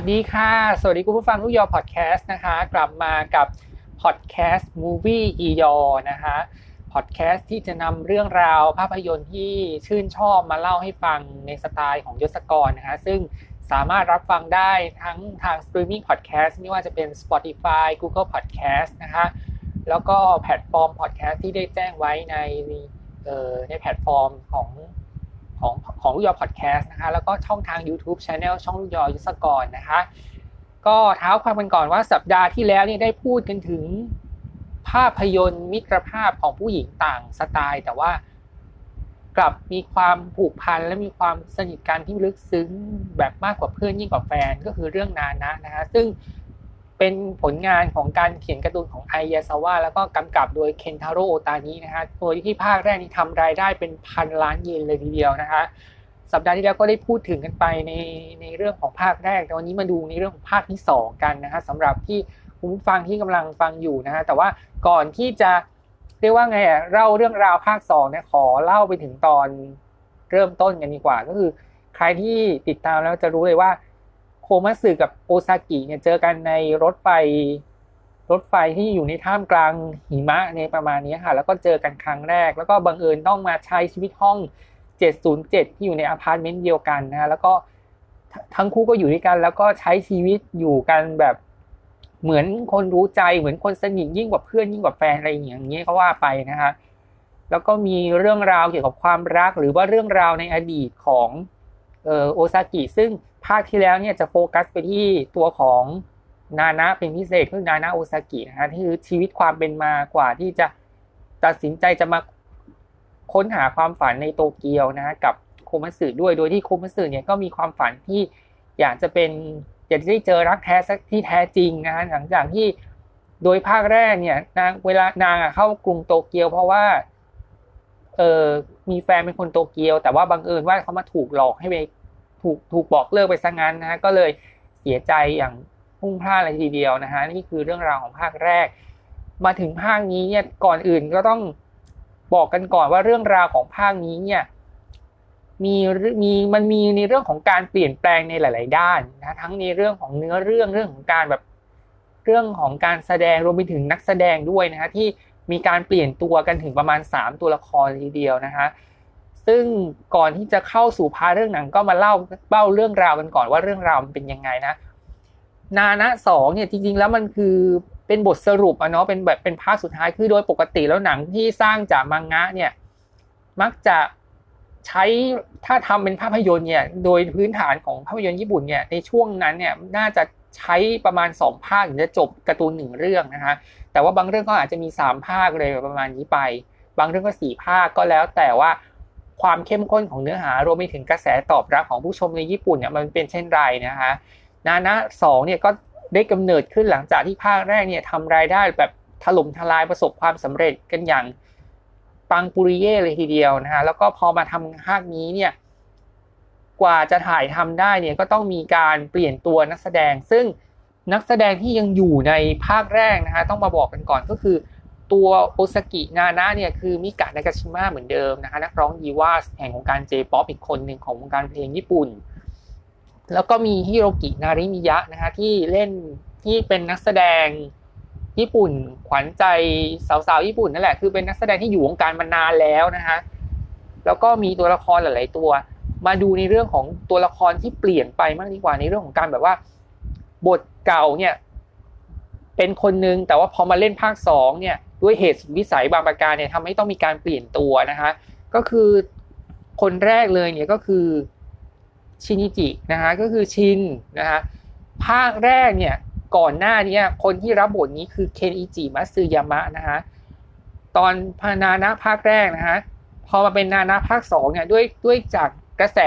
สวัสดีค่ะ สวัสดีคุณผู้ฟังลูกยอพอดแคสต์นะคะ กลับมากับพอดแคสต์ Movie อียอนะคะพอดแคสต์ที่จะนำเรื่องราวภาพยนตร์ที่ชื่นชอบมาเล่าให้ฟังในสไตล์ของยศกรนะคะซึ่งสามารถรับฟังได้ทั้งทางสตรีมมิ่งพอดแคสต์ไม่ว่าจะเป็น Spotify Google Podcast นะคะแล้วก็แพลตฟอร์มพอดแคสต์ที่ได้แจ้งไว้ในในแพลตฟอร์มของ ของของลูกยอพอดแคสต์นะคะแล้วก็ช่องทาง YouTube Channel ช่องลูกยอยุสกรนะคะ ก็เท้าความกันก่อนว่าสัปดาห์ที่แล้วนี่ได้พูดกันถึงภาพยนตร์มิตรภาพของผู้หญิงต่างสไตล์ แต่ว่ากลับมีความผูกพันและมีความสนิทกันที่ลึกซึ้งแบบมากกว่าเพื่อนยิ่งกว่าแฟนก็คือเรื่องนานะนะคะซึ่ง เป็นผลงานของการเขียนการ์ตูนของไอยาซาวะแล้วก็กำกับโดยเคนทาโร่โอตานินะคะโดยที่ภาคแรกนี้ทำรายได้เป็นพันล้านเยนเลยทีเดียวนะคะ สัปดาห์ที่แล้วก็ได้พูดถึงกันไปในในเรื่องของภาคแรก แต่วันนี้มาดูในเรื่องของภาคที่ 2 กันนะคะสำหรับที่คุณฟังที่กำลังฟังอยู่นะฮะแต่ว่าก่อนที่จะเรียกว่าไงอะเล่าเรื่องราวภาค2เนี่ยขอเล่าไปถึงตอนเริ่มต้นกันดีกว่า ก็คือ ใครที่ติดตามแล้วจะรู้เลยว่า โคมัสึกับโอซากิเนี่ยเจอกันในรถไฟ รถไฟที่อยู่ในท่ามกลางหิมะในประมาณนี้ค่ะ แล้วก็เจอกันครั้งแรก แล้วก็บังเอิญต้องมาใช้ชีวิตห้อง 707 ที่อยู่ในอพาร์ตเมนต์เดียวกันนะแล้วก็ทั้งคู่ก็อยู่ด้วยกัน แล้วก็ใช้ชีวิตอยู่กันแบบเหมือนคนรู้ใจเหมือนคนสนิทยิ่งกว่าเพื่อนยิ่งกว่าแฟนอะไรอย่างเงี้ยก็ว่าไปนะคะแล้วก็มีเรื่องราวเกี่ยวกับความรักหรือว่าเรื่องราวในอดีตของโอซากิซึ่ง ภาคที่แล้วเนี่ยจะโฟกัสไปที่ตัวของนานะเป็นพิเศษคือนานะโอซากินะฮะที่คือชีวิตความเป็นมากว่าที่จะตัดสินใจจะมาค้นหาความฝันในโตเกียวนะกับโคมัสึด้วยโดยที่โคมัสึเนี่ยก็มีความฝันที่อยากจะเป็นอยากจะได้เจอรักแท้สักที่แท้จริงนะฮะหลังจากที่โดยภาคแรกเนี่ยนางเวลานางเข้ากรุงโตเกียว เพราะว่าเออมีแฟนเป็นคนโตเกียว แต่ว่าบังเอิญว่าเขามาถูกหลอกให้ไป ถูกถูกบอกเลิกไปซะงั้นนะฮะก็เลยเสียใจอย่างพุ่งพลาดเลยทีเดียวนะฮะนี่คือเรื่องราวของภาคแรก มาถึงภาคนี้เนี่ยก่อนอื่นก็ต้องบอกกันก่อนว่าเรื่องราวของภาคนี้เนี่ยมีมีมันมีในเรื่องของการเปลี่ยนแปลงในหลาย ๆ ด้านนะทั้งในเรื่องของเนื้อเรื่องเรื่องของการแบบเรื่องของการแสดงรวมไปถึงนักแสดงด้วยนะฮะที่มีการเปลี่ยนตัวกันถึงประมาณ 3 ตัวละครทีเดียวนะฮะ ซึ่งก่อนที่จะเข้าสู่พาเรื่องหนังก็มาเล่าเล่าเรื่องราวกันก่อนว่าเรื่องราวมันเป็นยังไงนะ นานะสองเนี่ยจริงๆแล้วมันคือเป็นบทสรุปอะเนาะเป็นแบบเป็นภาคสุดท้ายคือโดยปกติแล้วหนังที่สร้างจากมังงะเนี่ยมักจะใช้ถ้าทำเป็นภาพยนตร์เนี่ยโดยพื้นฐานของภาพยนตร์ญี่ปุ่นเนี่ยในช่วงนั้นเนี่ยน่าจะใช้ประมาณสองภาคถึงจะจบการ์ตูนหนึ่งเรื่องนะคะแต่ว่าบางเรื่องก็อาจจะมีสามภาคเลยประมาณนี้ไป บางเรื่องก็สี่ภาคก็แล้วแต่ว่า ความเข้มข้นของเนื้อหารวมไปถึงกระแสตอบรับของผู้ชมในญี่ปุ่นเนี่ยมันเป็นเช่นไรนะคะนานะสองเนี่ยก็ได้กำเนิดขึ้นหลังจากที่ภาคแรกเนี่ยทำรายได้แบบถล่มทลายประสบความสำเร็จกันอย่างปังปุริเย่เลยทีเดียวนะฮะแล้วก็พอมาทำภาคนี้เนี่ยกว่าจะถ่ายทำได้เนี่ยก็ต้องมีการเปลี่ยนตัวนักแสดง ซึ่งนักแสดงที่ยังอยู่ในภาคแรกนะฮะต้องมาบอกกันก่อนก็คือ ตัวโอซากินานะเนี่ยคือมิกะนากาชิมะเหมือนเดิมนะคะนักร้องยีวาแห่งวงการเจป๊อปอีกคนหนึ่งของวงการเพลงญี่ปุ่น แล้วก็มีฮิโรกินาริมิยะนะคะที่เล่นที่เป็นนักแสดงญี่ปุ่นขวัญใจสาวๆญี่ปุ่นนั่นแหละคือเป็นนักแสดงที่อยู่วงการมานานแล้วนะคะแล้วก็มีตัวละครหลายๆตัว มาดูในเรื่องของตัวละครที่เปลี่ยนไปมากดีกว่าในเรื่องของการแบบว่า บทเก่าเนี่ยเป็นคนนึงแต่ว่าพอมาเล่นภาคสองเนี่ย ด้วยเหตุวิสัยบางประการเนี่ยทำให้ต้องมีการเปลี่ยนตัวนะคะก็คือคนแรกเลยเนี่ยก็คือชินิจินะคะก็คือชินนะคะภาคแรกเนี่ยก่อนหน้านี้คนที่รับบทนี้คือเคนอิจิมัตสึยามะนะคะตอนพานานะภาคแรกนะคะพอมาเป็นนานะภาคสองเนี่ยด้วยด้วยจากกระแส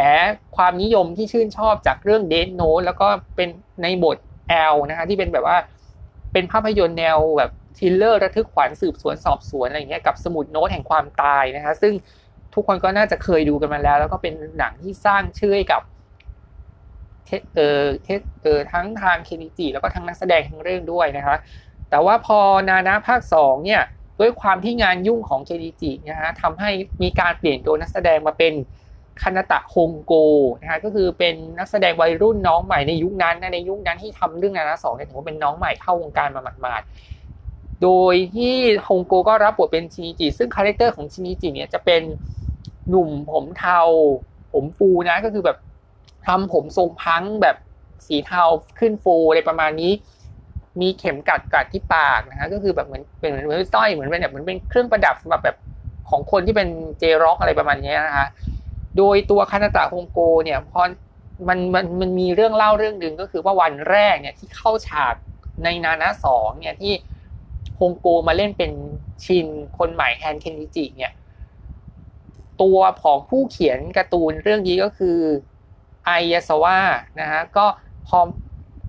ความนิยมที่ชื่นชอบจากเรื่องเดนโนแล้วก็เป็นในบทแอลนะคะที่เป็นแบบว่าเป็นภาพยนตร์แนวแบบ thriller ระทึกขวัญสืบสวนสอบสวนอะไรเงี้ยกับสมุดโน้ตแห่งความตายนะคะซึ่งทุกคนก็น่าจะเคยดูกันมาแล้ว แล้วก็เป็นหนังที่สร้างชื่อให้กับเออเทเออทั้งทางเคนิจิแล้วก็ทั้งนักแสดงทั้งเรื่องด้วยนะคะแต่ว่าพอนานะภาคสองเนี่ยด้วยความที่งานยุ่งของเคนิจินะฮะทำให้มีการเปลี่ยนตัวนักแสดงมาเป็นคานาตะฮงโกนะคะก็คือเป็นนักแสดงวัยรุ่นน้องใหม่ในยุคนั้นในยุคนั้นที่ทำเรื่องนานาสองเนี่ยถือว่าเป็นน้องใหม่เข้าวงการมาหมาดๆ โดยที่ฮงโกก็รับบทเป็นชินิจิ ซึ่ง character ของชินิจิเนี่ยจะเป็นหนุ่มผมเทา ผมฟูนะก็คือแบบทำผมทรงพังแบบสีเทาขึ้นฟูอะไรประมาณนี้ มีเข็มกลัดกลัดที่ปากนะฮะก็คือแบบเหมือนเป็นเหมือนเหมือนสร้อยเหมือนเป็นแบบเหมือนเป็นเครื่องประดับสำหรับแบบของคนที่เป็นเจร็อกอะไรประมาณนี้นะคะโดยตัวคานาตะฮงโกเนี่ยพอมันมันมันมีเรื่องเล่าเรื่องหนึ่งก็คือว่าวันแรกเนี่ยที่เข้าฉากในนานาสองเนี่ยที่ ฮงโกมาเล่นเป็นชินคนใหม่แทนเคนจิจิเนี่ยตัวของผู้เขียนการ์ตูนเรื่องนี้ก็คือไอยาสวะนะฮะก็พร้อม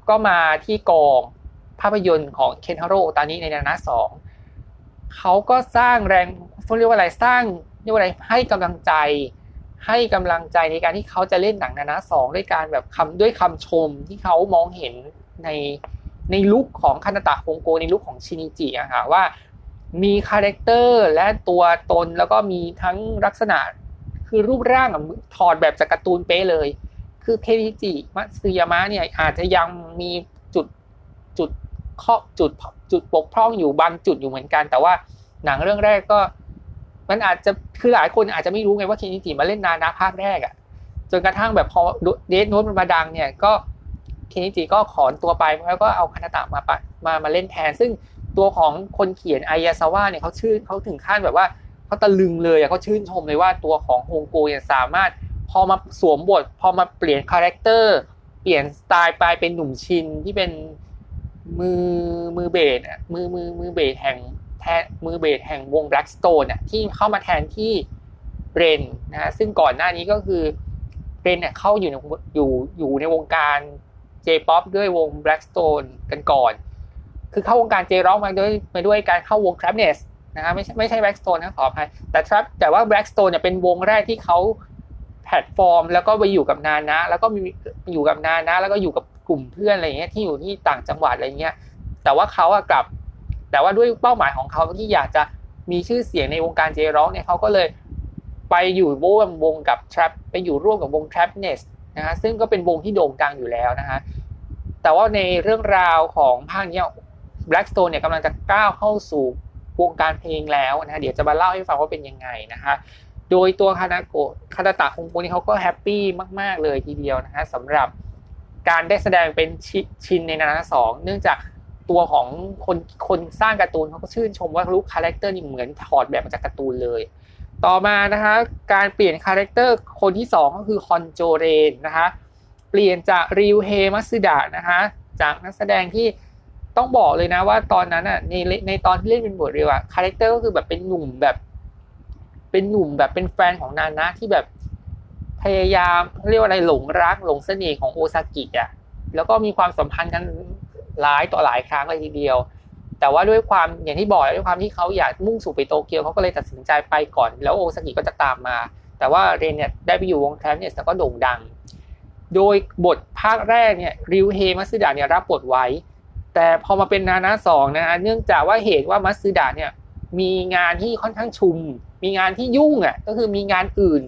ก็มาที่กองภาพยนตร์ของเคนฮาโร่ตอนนี้ในนานาสองเขาก็สร้างแรงเขาเรียกว่าอะไรสร้างเรียกว่าอะไรให้กำลังใจ ให้กำลังใจในการที่เขาจะเล่นหนังนานาสองด้วยการแบบคำด้วยคำชมที่เขามองเห็นใน ใน look ของคานาตะฮงโกใน look ของชินิจิอะค่ะว่ามี character และตัวตนแล้วก็มีทั้งลักษณะคือรูปร่างถอดแบบจากการ์ตูนเป๊ะเลย คือเคนิจิมัตสึยามะเนี่ยอาจจะยังมีจุดจุดข้อจุดจุดบกพร่องอยู่บางจุดอยู่เหมือนกัน แต่ว่าหนังเรื่องแรกก็ มันอาจจะคือหลายคนอาจจะไม่รู้ไงว่าเคนิจิมาเล่นนานาภาคแรกอะจนกระทั่งแบบพอ Death Note มันมาดังเนี่ยก็ เคนิจิก็ขอนตัวไปแล้วก็เอาคานาตะมาปะมามาเล่นแทน ซึ่งตัวของคนเขียนไอยาซาวะเนี่ยเขาชื่อเขาถึงขั้นแบบว่าเขาตะลึงเลยเขาชื่นชมเลยว่าตัวของฮงโกเนี่ยสามารถพอมาสวมบท พอมาเปลี่ยน characterเปลี่ยนสไตล์ไปเป็นหนุ่มชินที่เป็นมือมือเบสอะมือมือมือเบสแห่งแทนมือเบสแห่งวง Blackstone น่ะที่เข้ามาแทนที่เรนนะฮะซึ่งก่อนหน้านี้ก็คือเรนเนี่ยเข้าอยู่ในอยู่อยู่ในวงการ J-POP ด้วยวง Blackstone กันก่อน คือเข้าวงการ J-Rock มาด้วยมาด้วยการเข้าวง Trapness นะฮะไม่ใช่ไม่ใช่ Blackstone นะขออภัยแต่ Trap แต่ว่า Blackstone เนี่ยเป็นวงแรกที่เขาแพลตฟอร์ม แล้วก็ไปอยู่กับนานะ แล้วก็มีอยู่กับนานะ แล้วก็อยู่กับกลุ่มเพื่อนอะไรเงี้ยที่อยู่ที่ต่างจังหวัดอะไรเงี้ย แต่ว่าเขาอะกลับ แต่ว่าด้วยเป้าหมายของเขาที่อยากจะมีชื่อเสียงในวงการ J-rock เนี่ยเขาก็เลยไปอยู่ร่วมวงกับ Trap ไปอยู่ร่วมกับวง Trapnest นะฮะซึ่งก็เป็นวงที่โด่งดังอยู่แล้วนะฮะแต่ว่าในเรื่องราวของภาคนี้ Blackstone เนี่ยกำลังจะก้าวเข้าสู่วงการเพลงแล้วนะฮะเดี๋ยวจะมาเล่าให้ฟังว่าเป็นยังไงนะฮะโดยตัวคานาโกะคานาตะฮงโกนี่เขาก็ happy มากๆเลยทีเดียวนะฮะสำหรับการได้แสดงเป็นชินในนานาสองเนื่องจากตัวของคนคนสร้างการ์ตูนเขาก็ชื่นชมว่า look character นี่เหมือนถอดแบบมาจากการ์ตูนเลย ต่อมานะคะการเปลี่ยน character คนที่ 2 ก็คือฮอนโจเรนนะคะเปลี่ยนจากริวเฮมัสึดะนะคะจากนักแสดงที่ต้องบอกเลยนะว่าตอนนั้นอะในในตอนที่เล่นเป็นบทเรนอะ character ก็คือแบบเป็นหนุ่มแบบ เป็นหนุ่มแบบเป็นแฟนของนานะที่แบบพยายามเรียกว่าอะไรหลงรักหลงเสน่ห์ของโอซากิอะแล้วก็มีความสัมพันธ์กันหลายต่อหลายครั้งเลยทีเดียว แต่ว่าด้วยความอย่างที่บอกด้วยความที่เขาอยากมุ่งสู่ไปโตเกียวเขาก็เลยตัดสินใจไปก่อน แล้วโอซากิก็จะตามมา แต่ว่าเรนเนี่ยได้ไปอยู่วงแคมป์เนี่ยแล้วก็โด่งดัง โดยบทภาคแรกเนี่ยริวเฮมัสึดะเนี่ยรับบทไว้ แต่พอมาเป็นนานาสองนะฮะเนื่องจากว่าเหตุว่ามัสึดะเนี่ยมีงานที่ค่อนข้างชุม มีงานที่ยุ่งอะก็คือมีงานอื่น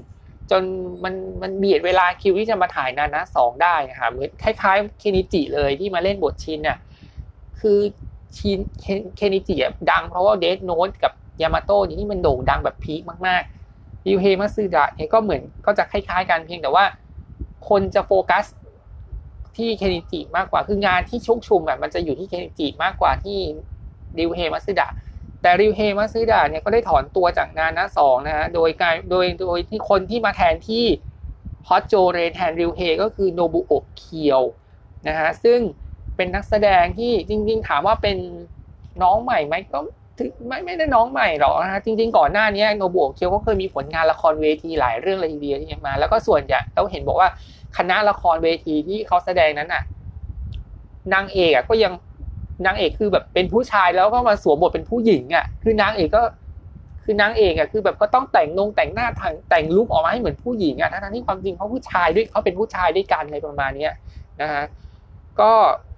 จนมันมันเบียดเวลาคิวที่จะมาถ่ายนานาสองได้นะคะเหมือนคล้ายๆเคนิจิเลยที่มาเล่นบทชินเนี่ยคือ ชินเคนิจิดังเพราะว่าเดทโนตกับยามาโต้นี่มันโด่งดังแบบพีคมากๆยูเฮมัสึดะเนี่ยก็เหมือนก็จะคล้ายๆกันเพียงแต่ว่า คนจะโฟกัสที่เคนิจิมากกว่าคืองานที่ชุกชุมแบบมันจะอยู่ที่เคนิจิมากกว่าที่ริวเฮมัสึดะแต่ริวเฮมัสึดะเนี่ยก็ได้ถอนตัวจากงานนะสองนะฮะโดยการโดยโดยที่คนที่มาแทนที่ฮอตโจเรนแทนริวเฮก็คือโนบุโอะเคียวนะฮะซึ่ง เป็นนักแสดงที่จริง ๆ ถามว่าเป็นน้องใหม่ไหมก็ไม่ไม่ได้น้องใหม่หรอกนะจริง ๆ ก่อนหน้านี้โนบุโอเคียวก็เคยมีผลงานละครเวทีหลายเรื่องเลยทีเดียวที่มา แล้วก็ส่วนใหญ่เราเห็นบอกว่าคณะละครเวทีที่เขาแสดงนั้นน่ะ นางเอกอะก็ยังนางเอกคือแบบเป็นผู้ชายแล้วก็มาสวมบทเป็นผู้หญิงอะ คือนางเอกก็ คือนางเอกอะคือแบบก็ต้องแต่งนงแต่งหน้าทางแต่งลุคออกมาให้เหมือนผู้หญิงอะทั้งที่ความจริงเขาผู้ชายด้วยเขาเป็นผู้ชายด้วยกันอะไรประมาณเนี้ยนะฮะก็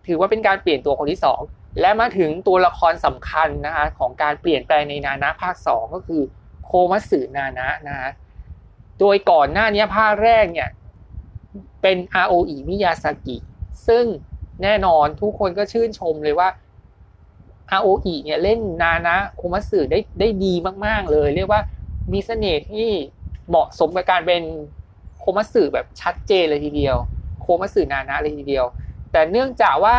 ถือว่าเป็นการเปลี่ยนตัวคนที่ 2 และมาถึงตัวละครสำคัญนะคะของการเปลี่ยนแปลงในนานะภาค 2 ก็คือโคมัสึนานะนะะโดยก่อนหน้านี้ภาคแรกเนี่ยเป็น ROE มิยาสกิ ซึ่งแน่นอนทุกคนก็ชื่นชมเลยว่า ROE เนี่ยเล่นนานะโคมัสึได้ได้ดีมาก ๆ เลย เรียกว่ามีเสน่ห์ที่เหมาะสมกับการเป็นโคมัสึแบบชัดเจนเลยทีเดียว โคมัสึนานะเลยทีเดียว แต่เนื่องจากว่า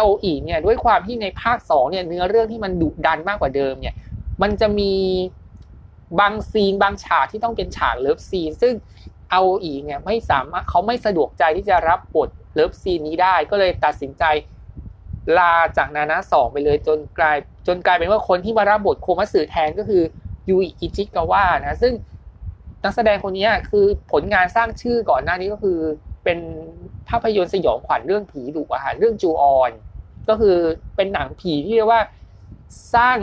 ROE เนี่ยด้วยความที่ในภาค2เนี่ยเนื้อเรื่องที่มันดุดันมากกว่าเดิมเนี่ยมันจะมีบาง scene บางฉากที่ต้องเป็นฉาก love scene ซึ่ง ROE เนี่ยไม่สามารถเขาไม่สะดวกใจที่จะรับบท love scene นี้ได้ ก็เลยตัดสินใจลาจากนานะสองไปเลยจนกลายจนกลายเป็นว่าคนที่มารับบทโคมัสึแทนก็คือยูอิจิกาวะนะซึ่งนักแสดงคนนี้คือผลงานสร้างชื่อก่อนหน้านี้ก็คือ เป็นภาพยนตร์สยองขวัญเรื่องผีดุอาหารเรื่องจูออน ก็คือเป็นหนังผีที่เรียกว่าสร้าง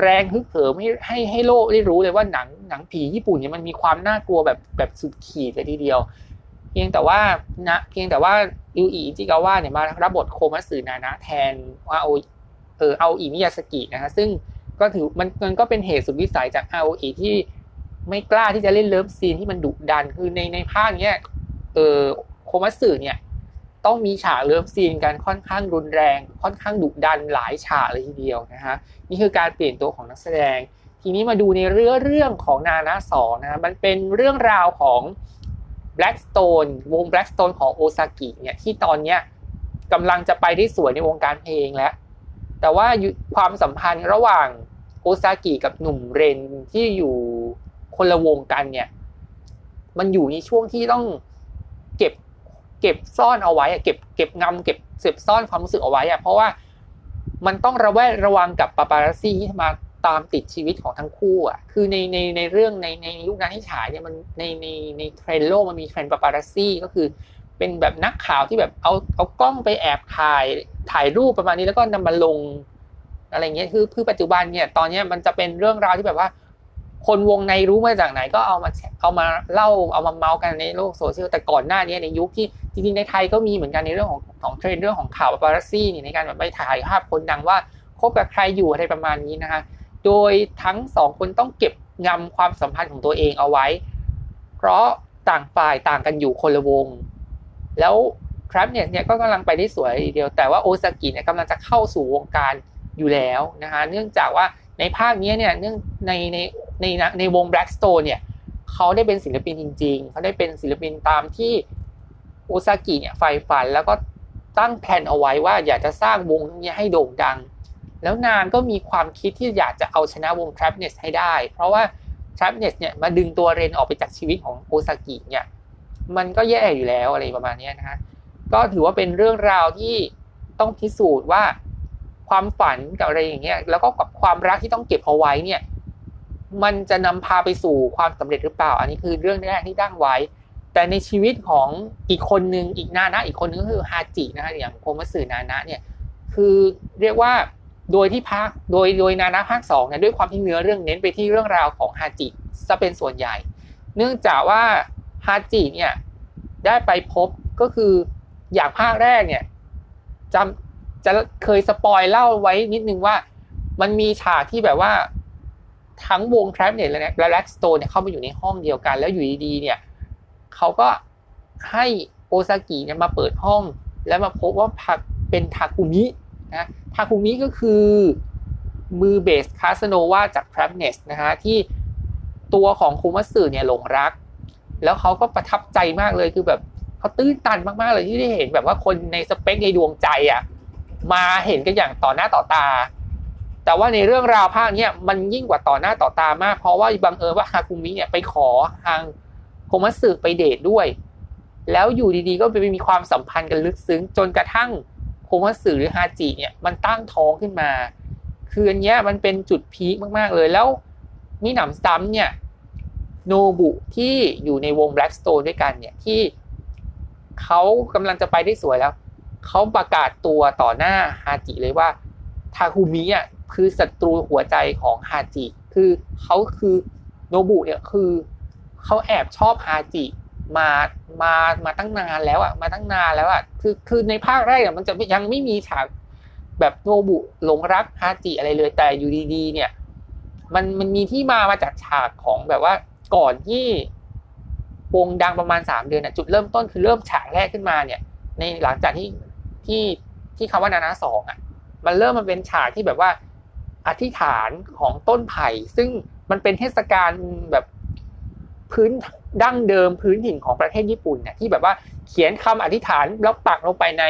แรงฮึกเหิมให้ให้ให้โลกได้รู้เลยว่าหนังหนังผีญี่ปุ่นเนี่ยมันมีความน่ากลัวแบบแบบสุดขีดเลยทีเดียว เพียงแต่ว่านะเพียงแต่ว่ายูอิจิกาวะเนี่ยมารับบทโคมัสึนานะแทนว่าเอเอออาโออิมิยาซากินะฮะซึ่งก็ถือมันมันก็เป็นเหตุสุดวิสัยจากอาโออิที่ไม่กล้าที่จะเล่น love scene ที่มันดุดันคือในในภาคเนี้ย เออโคมัสึเนี่ย ต้องมีฉาก love scene กันค่อนข้างรุนแรง ค่อนข้างดุดันหลายฉากเลยทีเดียวนะฮะนี่คือการเปลี่ยนตัวของนักแสดง ทีนี้มาดูในเรื่องเรื่องของนานาสองนะมันเป็นเรื่องราวของ Blackstone วง Blackstone ของโอซากิเนี่ยที่ตอนเนี้ยกำลังจะไปได้สวยในวงการเพลงแล้ว แต่ว่าความสัมพันธ์ระหว่างโอซากิกับหนุ่มเรนที่อยู่คนละวงกันเนี่ย มันอยู่ในช่วงที่ต้อง เก็บ เก็บซ่อนเอาไว้เก็บเก็บงำเก็บเก็บซ่อนความรู้สึกเอาไว้อะเพราะว่ามันต้องระแวดระวังกับปาปารัสซี่ที่มาตามติดชีวิตของทั้งคู่อะ คือในในในเรื่องในในยุคนั้นที่ฉายเนี่ยมันในในในเทรนโลกมันมีเทรนปาปารัสซี่ก็คือเป็นแบบนักข่าวที่แบบเอาเอากล้องไปแอบถ่ายถ่ายรูปประมาณนี้แล้วก็นำมาลง อะไรเงี้ยคือคือปัจจุบันเนี่ย ตอนเนี้ยมันจะเป็นเรื่องราวที่แบบว่า คนวงในรู้มาจากไหนก็เอามาเอามาเล่าเอามาเมาส์กันในโลกโซเชียลแต่ก่อนหน้านี้ในยุคที่จริงๆในไทยก็มีเหมือนกันในเรื่องของของเทรนเรื่องของข่าวปารัสซี่ในการแบบไปถ่ายภาพคนดังว่าคบกับใครอยู่อะไรประมาณนี้นะคะโดยทั้งสองคนต้องเก็บงำความสัมพันธ์ของตัวเองเอาไว้ เพราะต่างฝ่ายต่างกันอยู่คนละวง แล้วครับเนี่ยเนี่ยก็กำลังไปได้สวยเดียว แต่ว่าโอซากิเนี่ยกำลังจะเข้าสู่วงการอยู่แล้วนะคะเนื่องจากว่าในภาคนี้เนี่ยเนื่องในใน ในในวง Blackstone เนี่ยเขาได้เป็นศิลปินจริง ๆ เขาได้เป็นศิลปินตามที่โอซากิเนี่ยใฝ่ฝันแล้วก็ตั้งแผนเอาไว้ว่าอยากจะสร้างวงนี้ให้โด่งดัง แล้วนางก็มีความคิดที่อยากจะเอาชนะวง t r a p n e s ให้ได้ เพราะว่า t r a p n e s เนี่ยมาดึงตัวเรนออกไปจากชีวิตของโอซากิเนี่ยมันก็แย่อยู่แล้วอะไรประมาณนี้นะฮะก็ถือว่าเป็นเรื่องราวที่ต้องพิสูจน์ว่าความฝันกับอะไรอย่างเงี้ยแล้วก็กับความรักที่ต้องเก็บเอาไว้เนี่ย มันจะนำพาไปสู่ความสำเร็จหรือเปล่า อันนี้คือเรื่องแรกที่ตั้งไว้ แต่ในชีวิตของอีกคนหนึ่งอีกนานะอีกคนนึงก็คือฮาจินะฮะอย่างโคมัสึนานะเนี่ยคือเรียกว่าโดยที่ภาคโดยโดยนานาภาคสองเนี่ยด้วยความที่เนื้อเรื่องเน้นไปที่เรื่องราวของฮาจิจะเป็นส่วนใหญ่ เนื่องจากว่าฮาจิเนี่ยได้ไปพบก็คืออย่างภาคแรกเนี่ยจำจะเคยสปอยเล่าไว้นิดนึงว่า มันมีฉากที่แบบว่า ทั้งวงทรัพเนี่ยและแล็กสโตนเนี่ยเข้ามาอยู่ในห้องเดียวกัน แล้วอยู่ดีๆเนี่ยเขาก็ให้โอซากิเนี่ยมาเปิดห้อง แล้วมาพบว่าพักเป็นทาคุมินะทาคุมิก็คือมือเบสคาสโนวาจากทรัพเนสนะฮะที่ตัวของคูมัสึเนี่ยหลงรัก แล้วเขาก็ประทับใจมากเลยคือแบบเขาตื้นตันมากๆเลยที่ได้เห็นแบบว่าคนในสเปคในดวงใจอะมาเห็นกันอย่างต่อหน้าต่อตา แต่ว่าในเรื่องราวภาคเนี้ยมันยิ่งกว่าต่อหน้าต่อตามาก เพราะว่าบังเอิญว่าฮาคุมิเนี่ยไปขอทางโคมัสึไปเดทด้วย แล้วอยู่ดีๆก็ไปมีความสัมพันธ์กันลึกซึ้ง จนกระทั่งโคมัสึหรือฮาจิเนี่ยมันตั้งท้องขึ้นมา คืออันเนี้ยมันเป็นจุดพีคมากๆเลยแล้วมีหนำซ้ำเนี่ยโนบุที่อยู่ในวง Blackstone ด้วยกันเนี่ยที่เขากำลังจะไปได้สวยแล้ว เขาประกาศตัวต่อหน้าฮาจิเลยว่าทาคุมิอะ คือศัตรูหัวใจของฮาจิ คือเขาคือโนบุเนี่ยคือเขาแอบชอบฮาจิมามามาตั้งนานแล้วอะมาตั้งนานแล้วอะคือคือในภาคแรกอะมันจะยังไม่มีฉากแบบโนบุหลงรักฮาจิอะไรเลยแต่อยู่ดีๆ เนี่ย มันมันมีที่มามาจากฉากของแบบว่าก่อนที่วงดังประมาณสามเดือนน่ะจุดเริ่มต้นคือเริ่มฉากแรกขึ้นมาเนี่ย ในหลังจากที่ที่ที่คำว่านานาสองอะ มันเริ่มมาเป็นฉากที่แบบว่า อธิษฐานของต้นไผ่ ซึ่งมันเป็นเทศกาลแบบพื้นดั้งเดิมพื้นถิ่นของประเทศญี่ปุ่นเนี่ยที่แบบว่าเขียนคำอธิษฐานแล้วปักลงไปใน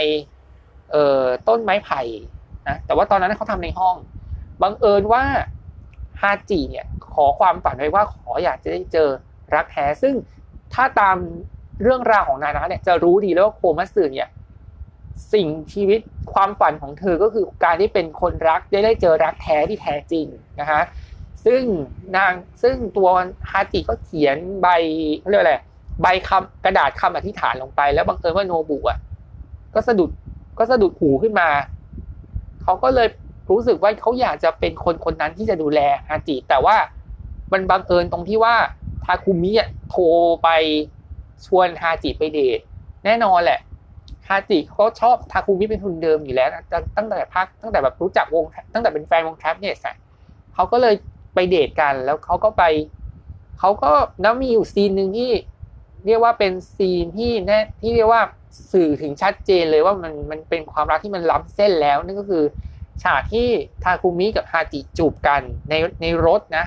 เอ่อต้นไม้ไผ่นะแต่ว่าตอนนั้นเขาทำในห้องบังเอิญว่าฮาจิเนี่ยขอความฝันไว้ว่าขออยากจะได้เจอรักแท้ซึ่งถ้าตามเรื่องราวของนานะเนี่ยจะรู้ดีแล้วว่าโคมัสึเนี่ย สิ่งชีวิตความฝันของเธอก็คือการที่เป็นคนรักได้ได้เจอรักแท้ที่แท้จริงนะคะซึ่งนางซึ่งตัวฮาจิก็เขียนใบเรียกอะไรใบคำกระดาษคำอธิษฐานลงไป แล้วบังเอิญว่าโนบุอะก็สะดุดก็สะดุดหูขึ้นมาเขาก็เลยรู้สึกว่าเขาอยากจะเป็นคนคนนั้นที่จะดูแลฮาจิ แต่ว่ามันบังเอิญตรงที่ว่าทาคุมิอะโทรไปชวนฮาจิไปเดทแน่นอนแหละ ฮาจิเขาชอบทาคุมิเป็นทุนเดิมอยู่แล้วตั้งแต่พักตั้งแต่แบบรู้จักวง ตั้งแต่เป็นแฟนวงแทบเนี่ยเขาก็เลยไปเดทกันแล้วเขาก็ไปเขาก็แล้วมีอยู่ซีนหนึ่งที่เรียกว่าเป็นซีนที่แน่ที่เรียกว่าสื่อถึงชัดเจนเลยว่ามันมันเป็นความรักที่มันล้ำเส้นแล้วนั่นก็คือ ฉากที่ทาคุมิกับฮาจิจูบกันในในรถนะ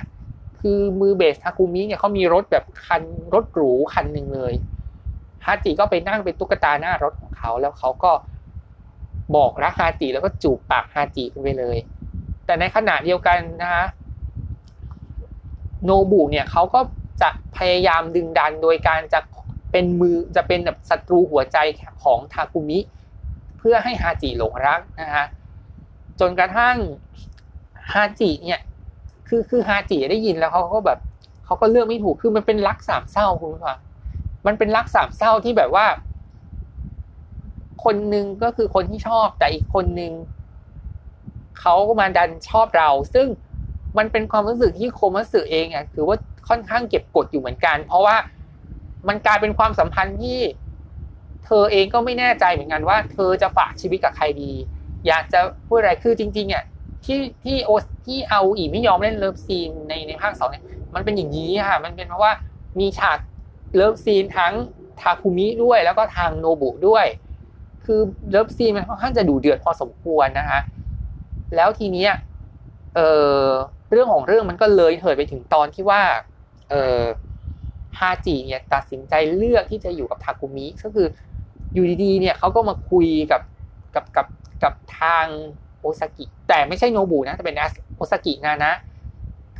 คือมือเบสทาคุมิเนี่ยเขามีรถแบบคันรถหรูคันหนึ่งเลย ฮาจิก็ไปนั่งเป็นตุ๊กตาหน้ารถของเขาแล้วเขาก็บอกรักฮาจิแล้วก็จูบปากฮาจิไปเลย แต่ในขณะเดียวกันนะฮะโนบุเนี่ยเขาก็จะพยายามดึงดันโดยการจะเป็นมือจะเป็นแบบศัตรูหัวใจของทาคุมิ เพื่อให้ฮาจิหลงรักนะฮะจนกระทั่งฮาจิเนี่ยคือคือฮาจิได้ยินแล้วเขาก็แบบเขาก็เลือกไม่ถูกคือมันเป็นรักสามเศร้าคุณผู้ฟัง มันเป็นรักสามเศร้าที่แบบว่า คนหนึ่งก็คือคนที่ชอบ แต่อีกคนหนึ่งเขามาดันชอบเรา ซึ่งมันเป็นความรู้สึกที่โคมัสึเองอะคือว่าค่อนข้างเก็บกดอยู่เหมือนกัน เพราะว่ามันกลายเป็นความสัมพันธ์ที่เธอเองก็ไม่แน่ใจเหมือนกันว่า เธอจะฝากชีวิตกับใครดี อยากจะพูดอะไรคือจริงๆอะที่ที่โอที่อาโออิไม่ยอมเล่น love scene ในในภาคสองเนี่ยมันเป็นอย่างนี้ค่ะ มันเป็นเพราะว่ามีฉาก love scene ทั้งทาคุมิด้วยแล้วก็ทางโนบุด้วย คือ love scene มันค่อนข้างจะดูเดือดพอสมควรนะคะแล้วทีเนี้ยเออเรื่องของเรื่องมันก็เลยเถิดไปถึงตอนที่ว่าเออฮาจิเนี่ยตัดสินใจเลือกที่จะอยู่กับทาคุมิก็คืออยู่ดีๆเนี่ยเขาก็มาคุยกับกับกับกับทางโอซากิแต่ไม่ใช่โนบุนะแต่เป็นโอซากินะนะ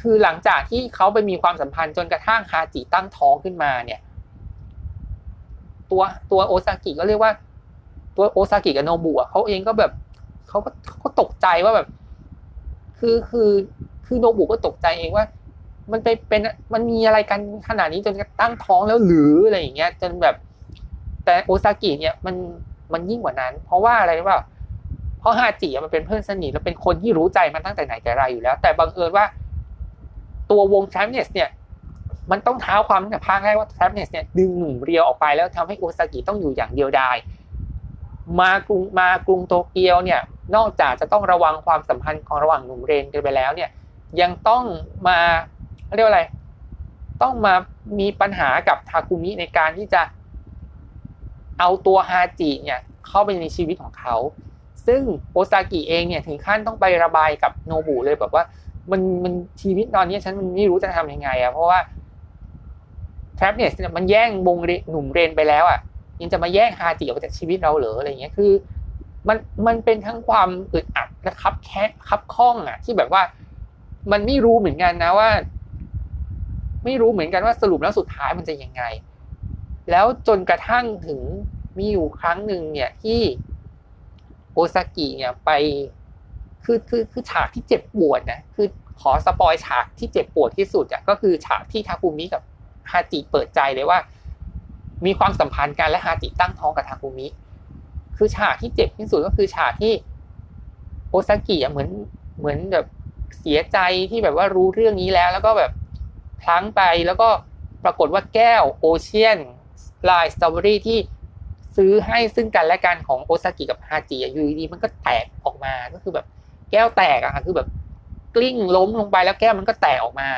คือหลังจากที่เขาไปมีความสัมพันธ์จนกระทั่งฮาจิตั้งท้องขึ้นมาเนี่ย ตัวตัวโอซากิก็เรียกว่า ตัวโอซากิกับโนบุเขาเองก็แบบเขาก็เขาก็ตกใจว่าแบบ คือคือคือโนบุก็ตกใจเองว่า มันไปเป็นมันมีอะไรกันขนาดนี้จนตั้งท้องแล้วหรืออะไรอย่างเงี้ย จนแบบ แต่โอซากิเนี่ยมันมันยิ่งกว่านั้น เพราะว่าอะไรว่าเพราะฮาจิมันเป็นเพื่อนสนิทแล้วเป็นคนที่รู้ใจมันตั้งแต่ไหนแต่ไรอยู่แล้ว แต่บังเอิญว่า ตัววงแชมเนสเนี่ยมันต้องเท้าความตั้งแต่ภาคแรกว่าแชมเนสเนี่ยดึงหนุ่มเรียวออกไปแล้วทำให้โอซากิต้องอยู่อย่างเดียวดายมากรุงมากรุงโตเกียวเนี่ยนอกจากจะต้องระวังความสัมพันธ์ของระหว่างหนุ่มเรนกันไปแล้วเนี่ยยังต้องมาเรียกว่าอะไร ต้องมามีปัญหากับทาคุมิในการที่จะเอาตัวฮาจิเนี่ยเข้าไปในชีวิตของเขา ซึ่งโอซากิเองเนี่ยถึงขั้นต้องไประบายกับโนบุเลยแบบว่า มันมันชีวิตตอนนี้ฉันมันไม่รู้จะทำยังไงอะเพราะว่าแทรปเนี่ยมันแย่งวงหนุ่มเรนไปแล้วอะยังจะมาแย่งฮาจิออกจากชีวิตเราเหรออะไรเงี้ยคือ มันมันเป็นทั้งความอึดอัดและคับแค่คับข้องอะที่แบบว่า มันไม่รู้เหมือนกันนะว่า ไม่รู้เหมือนกันว่าสรุปแล้วสุดท้ายมันจะยังไง แล้วจนกระทั่งถึงมีอยู่ครั้งหนึ่งเนี่ยที่โอซากิเนี่ยไป คือคือคือฉากที่เจ็บปวดนะคือขอสปอยฉากที่เจ็บปวดที่สุดอะก็คือฉากที่ทาคุมิกับฮาจิเปิดใจเลยว่า มีความสัมพันธ์กันและฮาจิตั้งท้องกับทาคุมิ คือฉากที่เจ็บที่สุดก็คือฉากที่โอซากิอะเหมือนเหมือนแบบเสียใจที่แบบว่ารู้เรื่องนี้แล้ว แล้วก็แบบพลั้งไปแล้วก็ปรากฏว่าแก้วโอเชียนลายสตรอเบอรี่ที่ซื้อให้ซึ่งกันและกันของโอซากิกับฮาจิอยู่ดีมันก็แตกออกมาก็คือแบบ แก้วแตกอะค่ะคือแบบกลิ้งล้มลงไปแล้วแก้วมันก็แตกออกมา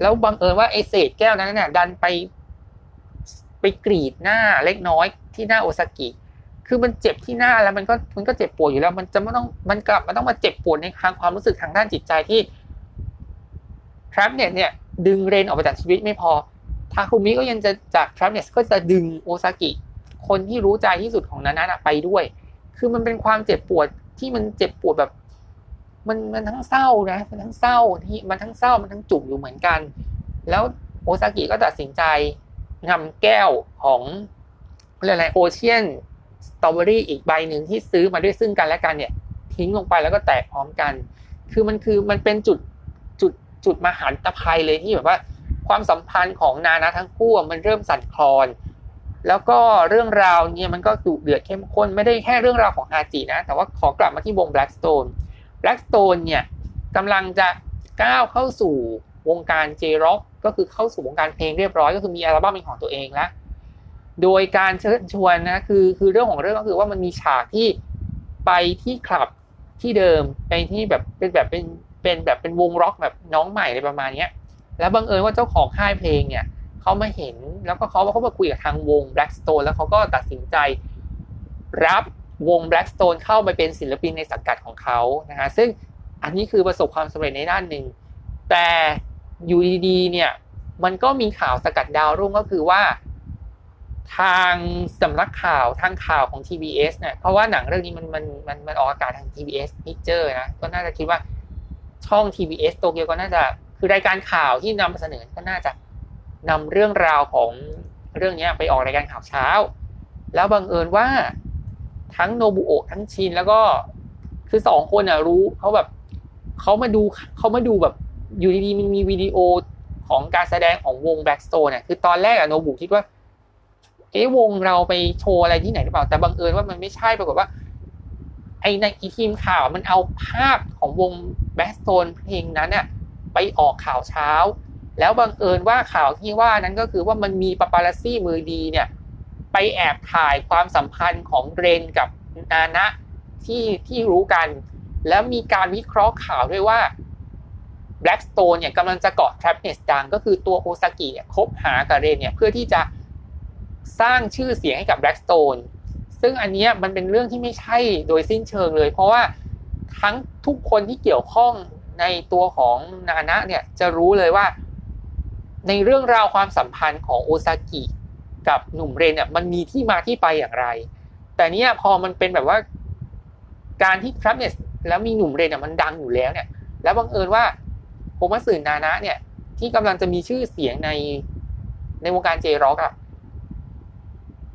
แล้วบังเอิญว่าไอเศษแก้วนั้นน่ะดันไป ไปกรีดหน้าเล็กน้อยที่หน้าโอซากิคือมันเจ็บที่หน้าแล้วมันก็มันก็เจ็บปวดอยู่แล้ว มันจะไม่ต้องมันกลับมาต้องมาเจ็บปวดในทางความรู้สึกทางด้านจิตใจที่ทรัพเน็ตเนี่ย ดึงเรนออกไปจากชีวิตไม่พอทาคุมิก็ยังจะจากทรัพเน็ตก็จะดึงโอซากิคนที่รู้ใจที่สุดของนานะไปด้วย คือมันเป็นความเจ็บปวด ที่มันเจ็บปวดแบบ มันมันทั้งเศร้านะ มันทั้งเศร้าที่มันทั้งเศร้ามันทั้งจุกอยู่เหมือนกัน แล้วโอซากิก็ตัดสินใจนำแก้วของอะไรโอเชียนสตรอเบอรี่อีกใบหนึ่งที่ซื้อมาด้วยซึ่งกันและกันเนี่ย ทิ้งลงไปแล้วก็แตกพร้อมกัน คือมันคือมันเป็นจุดจุดจุดมหันตภัยเลยที่แบบว่า ความสัมพันธ์ของนานะทั้งคู่มันเริ่มสั่นคลอน แล้วก็เรื่องราวเนี่ยมันก็ดุเดือดเข้มข้นไม่ได้แค่เรื่องราวของฮาจินะ แต่ว่าขอกลับมาที่วง Blackstone Blackstone เนี่ยกำลังจะก้าวเข้าสู่วงการ J-Rock ก็คือเข้าสู่วงการเพลงเรียบร้อย ก็คือมีอัลบั้มเป็นของตัวเองแล้วโดยการเชิญชวนนะคือคือเรื่องของเรื่องก็คือว่ามันมีฉากที่ไปที่คลับที่เดิมไปที่แบบเป็นแบบเป็นเป็นแบบเป็นวงร็อกแบบน้องใหม่อะไรประมาณนี้แล้วบังเอิญว่าเจ้าของค่ายเพลงเนี่ย เขามาเห็นแล้วก็เขาเขามาคุยกับทางวง Blackstone แล้วเขาก็ตัดสินใจรับวง Blackstone เข้าไปเป็นศิลปินในสังกัดของเขานะฮะซึ่งอันนี้คือประสบความสำเร็จในด้านหนึ่ง แต่อยู่ดีๆเนี่ยมันก็มีข่าวสกัดดาวรุ่งก็คือว่า ทางสำนักข่าวทางข่าวของ TBS เนี่ยเพราะว่าหนังเรื่องนี้มันมันมันมันออกอากาศทาง TBS Picture นะก็น่าจะคิดว่าช่อง TBS โตเกียวก็น่าจะคือรายการข่าวที่นำเสนอก็น่าจะ นำเรื่องราวของเรื่องนี้ไปออกรายการข่าวเช้า แล้วบังเอิญว่าทั้งโนบุโอะทั้งชินแล้วก็คือสองคนอะรู้เขาแบบเขามาดูเขามาดูแบบอยู่ดีๆมันมีวิดีโอของการแสดงของวง Blackstone เนี่ยคือตอนแรกอะโนบุคิดว่า เอ๊วงเราไปโชว์อะไรที่ไหนหรือเปล่า แต่บังเอิญว่ามันไม่ใช่ปรากฏว่า ไอในอีทีมข่าวมันเอาภาพของวง Blackstone เพลงนั้นเนี่ยไปออกข่าวเช้า แล้วบังเอิญว่าข่าวที่ว่านั้นก็คือว่ามันมีปาปารัสซี่มือดีเนี่ยไปแอบถ่ายความสัมพันธ์ของเรนกับนานะที่ที่รู้กัน แล้วมีการวิเคราะห์ข่าวด้วยว่า Blackstone เนี่ยกำลังจะเกาะ Trapness ดังก็คือตัวโอซากิเนี่ยคบหากับเรนเนี่ยเพื่อที่จะสร้างชื่อเสียงให้กับ Blackstone ซึ่งอันนี้มันเป็นเรื่องที่ไม่ใช่โดยสิ้นเชิงเลย เพราะว่าทั้งทุกคนที่เกี่ยวข้องในตัวของนานะเนี่ยจะรู้เลยว่า ในเรื่องราวความสัมพันธ์ของโอซากิกับหนุ่มเรนเนี่ยมันมีที่มาที่ไปอย่างไร แต่เนี้ยพอมันเป็นแบบว่า การที่ทรัพเนสแล้วมีหนุ่มเรนเนี่ยมันดังอยู่แล้วเนี่ย แล้วบังเอิญว่าผมว่าสื่อนานะเนี่ย ที่กำลังจะมีชื่อเสียงในในวงการเจร็อกอะ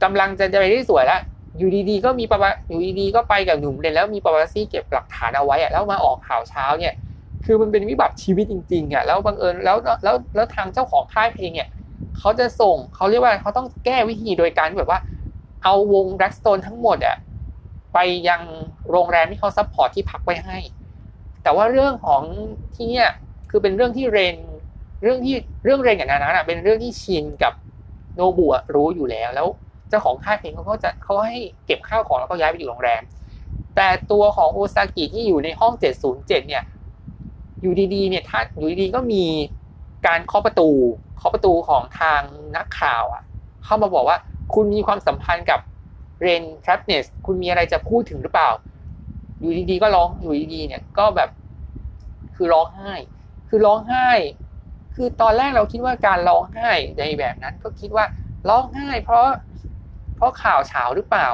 กำลังจะไปได้สวยแล้วอยู่ดีๆก็มีประวัติอยู่ดีๆก็ไปกับหนุ่มเรนแล้วมีปาปารัสซี่เก็บหลักฐานเอาไว้อะแล้วมาออกข่าวเช้าเนี่ย คือมันเป็นวิบัติชีวิตจริงๆอะแล้วบังเอิญแล้วแล้วแล้วทางเจ้าของค่ายเพลงเนี่ยเขาจะส่งเขาเรียกว่าเขาต้องแก้วิธีโดยการแบบว่า เอาวง Blackstone ทั้งหมดอะไปยังโรงแรมที่เขา support ที่พักไว้ให้ แต่ว่าเรื่องของที่เนี่ยคือเป็นเรื่องที่เรนเรื่องที่เรื่องเรนกับนานะเป็นเรื่องที่ชินกับโนบุรู้อยู่แล้ว แล้วเจ้าของค่ายเพลงเขาก็จะเขาให้เก็บข้าวของแล้วก็ย้ายไปอยู่โรงแรม แต่ตัวของโอซากิที่อยู่ในห้อง 707 เนี่ย อยู่ดีๆเนี่ยถ้าอยู่ดีๆก็มีการเคาะประตูเคาะประตูของทางนักข่าวอะ เข้ามาบอกว่าคุณมีความสัมพันธ์กับเรนทรัพเนสคุณมีอะไรจะพูดถึงหรือเปล่า อยู่ดีๆก็ร้องอยู่ดีๆเนี่ยก็แบบ คือร้องไห้ คือร้องไห้ คือตอนแรกเราคิดว่าการร้องไห้ในแบบนั้นก็คิดว่าร้องไห้ เพราะ เพราะข่าวเฉาหรือเปล่า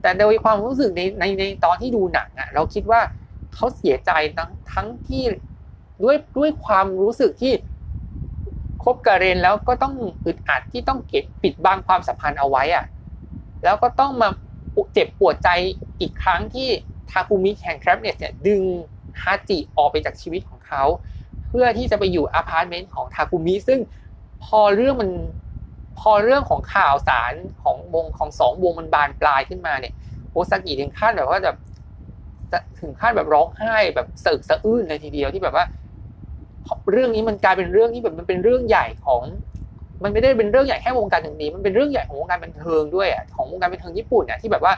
แต่โดยความรู้สึกในในในตอนที่ดูหนังอะเราคิดว่าเขาเสียใจทั้งทั้งที่ ด้วยด้วยความรู้สึกที่คบกับเรนแล้วก็ต้องอึดอัดที่ต้องเก็บปิดบังความสัมพันธ์เอาไว้อะแล้วก็ต้องมาเจ็บปวดใจอีกครั้งที่ทาคุมิแห่ง Trapnest เนี่ยดึงฮาจิออกไปจากชีวิตของเขา เพื่อที่จะไปอยู่อพาร์ตเมนต์ของทาคุมิซึ่งพอเรื่องมันพอเรื่องของข่าวสารของวงของสองวงมันบานปลายขึ้นมาเนี่ยโอซากิถึงขั้นแบบว่าแบบถึงขั้นแบบร้องไห้แบบสะอึกสะอื้นเลยทีเดียวที่แบบว่า เรื่องนี้มันกลายเป็นเรื่องที่แบบมันเป็นเรื่องใหญ่ของ มันไม่ได้เป็นเรื่องใหญ่แค่วงการดนตรีมันเป็นเรื่องใหญ่ของวงการบันเทิงด้วยอะของวงการบันเทิงญี่ปุ่นเนี่ยที่แบบว่า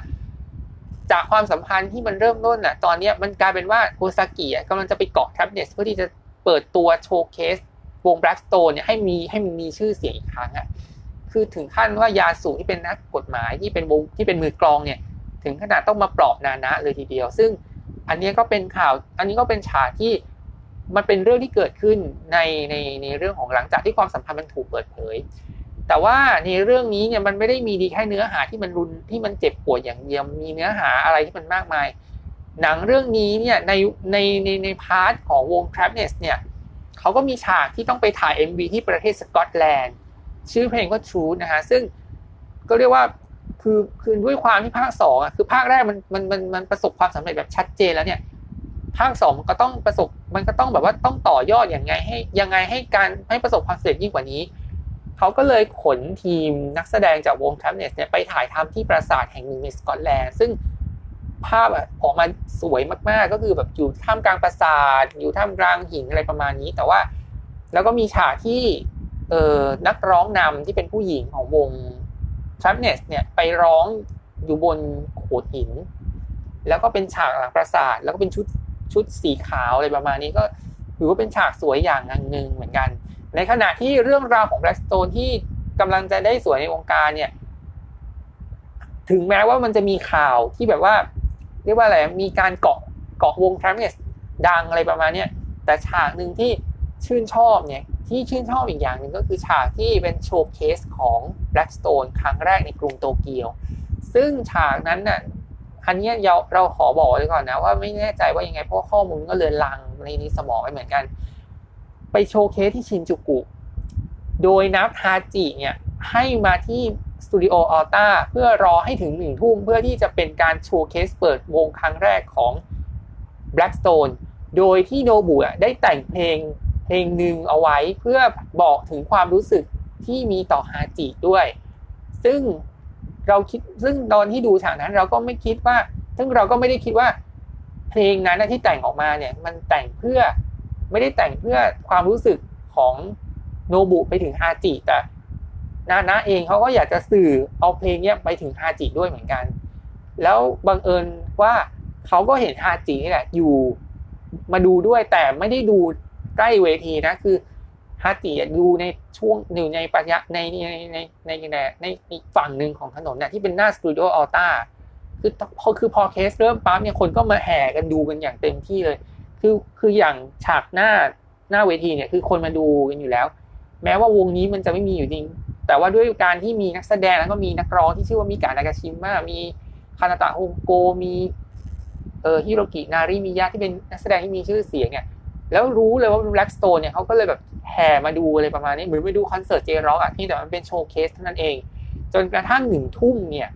จากความสัมพันธ์ที่มันเริ่มต้นอะ ตอนเนี้ยมันกลายเป็นว่าโอซากิอะกำลังจะไปเกาะแท็บเนสเพื่อที่จะเปิดตัวโชว์เคสวงแบล็กสโตนเนี่ยให้มีให้มีชื่อเสียงอีกครั้งอะคือถึงขั้นว่ายาสูที่เป็นนักกฎหมายที่เป็นวงที่เป็นมือกลองเนี่ย ถึงขนาดต้องมาปลอบนานะเลยทีเดียว ซึ่งอันนี้ก็เป็นข่าว อันนี้ก็เป็นฉากที่ มันเป็นเรื่องที่เกิดขึ้นในในในเรื่องของหลังจากที่ความสัมพันธ์มันถูกเปิดเผย แต่ว่าในเรื่องนี้เนี่ยมันไม่ได้มีดีแค่เนื้อหาที่มันรุนที่มันเจ็บปวดอย่างเดียวมีเนื้อหาอะไรที่มันมากมาย หนังเรื่องนี้เนี่ยในในในในพาร์ทของวง t r a p n e s เนี่ยเขาก็มีฉากที่ต้องไปถ่าย MV ที่ประเทศสกอตแลนด์ชื่อเพลงก็ Truth นะฮะซึ่งก็เรียกว่าคือคือด้วยความที่ภาคสองอะคือภาคแรกมันมันมันมันประสบความสำเร็จแบบชัดเจนแล้วเนี่ย ภาคสองมันก็ต้องประสบมันก็ต้องแบบว่าต้องต่อยอดอย่างไงให้ยังไงให้การให้ประสบความสำเร็จยิ่งกว่านี้ เขาก็เลยขนทีมนักแสดงจากวง Trapnest เนี่ยไปถ่ายทำที่ปราสาทแห่งหนึ่งในสกอตแลนด์ซึ่งภาพออกมาสวยมากๆ ก็คือแบบอยู่ท่ามกลางปราสาท อยู่ท่ามกลางหินอะไรประมาณนี้ แต่ว่า แล้วก็มีฉากที่เออนักร้องนำที่เป็นผู้หญิงของวง Trapnest เนี่ยไปร้องอยู่บนโขดหิน แล้วก็เป็นฉากหลังปราสาท แล้วก็เป็นชุด ชุดสีขาวอะไรประมาณนี้ก็ถือว่าเป็นฉากสวยอย่างหนึ่งเหมือนกัน ในขณะที่เรื่องราวของแบล็กสโตนที่กำลังจะได้สวยในวงการเนี่ย ถึงแม้ว่ามันจะมีข่าวที่แบบว่า เรียกว่าอะไรมีการเกาะเกาะวงทรมเนสดังอะไรประมาณนี้แต่ฉากหนึ่งที่ชื่นชอบเนี่ยที่ชื่นชอบอีกอย่างหนึ่งก็คือฉากที่เป็นโชว์เคสของ Blackstone ครั้งแรกในกรุงโตเกียว ซึ่งฉากนั้นน่ะ อันนี้เราเราขอบอกไว้ก่อนนะว่าไม่แน่ใจว่ายังไงเพราะข้อมูลก็เลือนลังในนี้สมองไปเหมือนกัน ไป showcase ที่ชินจูกุ โดยนัดฮาจิเนี่ยให้มาที่สตูดิโออัลต้าเพื่อรอให้ถึงหนึ่งทุ่มเพื่อที่จะเป็นการ showcase เปิดวงครั้งแรกของ Blackstone โดยที่โนบุได้แต่งเพลงเพลงหนึ่งเอาไว้เพื่อบอกถึงความรู้สึกที่มีต่อฮาจิด้วย ซึ่ง เราคิดซึ่งตอนที่ดูฉากนั้นเราก็ไม่คิดว่า ซึ่งเราก็ไม่ได้คิดว่า เพลงนั้นที่แต่งออกมาเนี่ย มันแต่งเพื่อไม่ได้แต่งเพื่อความรู้สึกของโนบุไปถึงฮาจิแต่นานะเองเขาก็อยากจะสื่อเอาเพลงเนี้ยไปถึงฮาจิด้วยเหมือนกัน แล้วบังเอิญว่าเขาก็เห็นฮาจินี่แหละอยู่มาดูด้วยแต่ไม่ได้ดูใกล้เวทีนะคือ ฮาจิดูในช่วงอยู่ในปัญญาในในในในในในฝั่งหนึ่งของถนนเนี่ยที่เป็นหน้าสตูดิโออัลต้าคือพอคือพอเคสเริ่มปั๊บเนี่ยคนก็มาแห่กันดูกันอย่างเต็มที่เลย คือคืออย่างฉากหน้าหน้าเวทีเนี่ยคือคนมาดูกันอยู่แล้ว แม้ว่าวงนี้มันจะไม่มีอยู่จริง แต่ว่าด้วยการที่มีนักแสดงแล้วก็มีนักร้องที่ชื่อว่ามิกานากาชิมะมีคานาตะฮงโกมีเออฮิโรกินาริมิยะที่เป็นนักแสดงที่มีชื่อเสียงเนี่ยแล้วรู้เลยว่า Blackstone เนี่ยเขาก็เลยแบบ แห่มาดูอะไรประมาณนี้เหมือนไปดูคอนเสิร์ต J-Rock อะที่แต่มันเป็น showcase เท่านั้นเอง จนกระทั่งหนึ่งทุ่มเนี่ย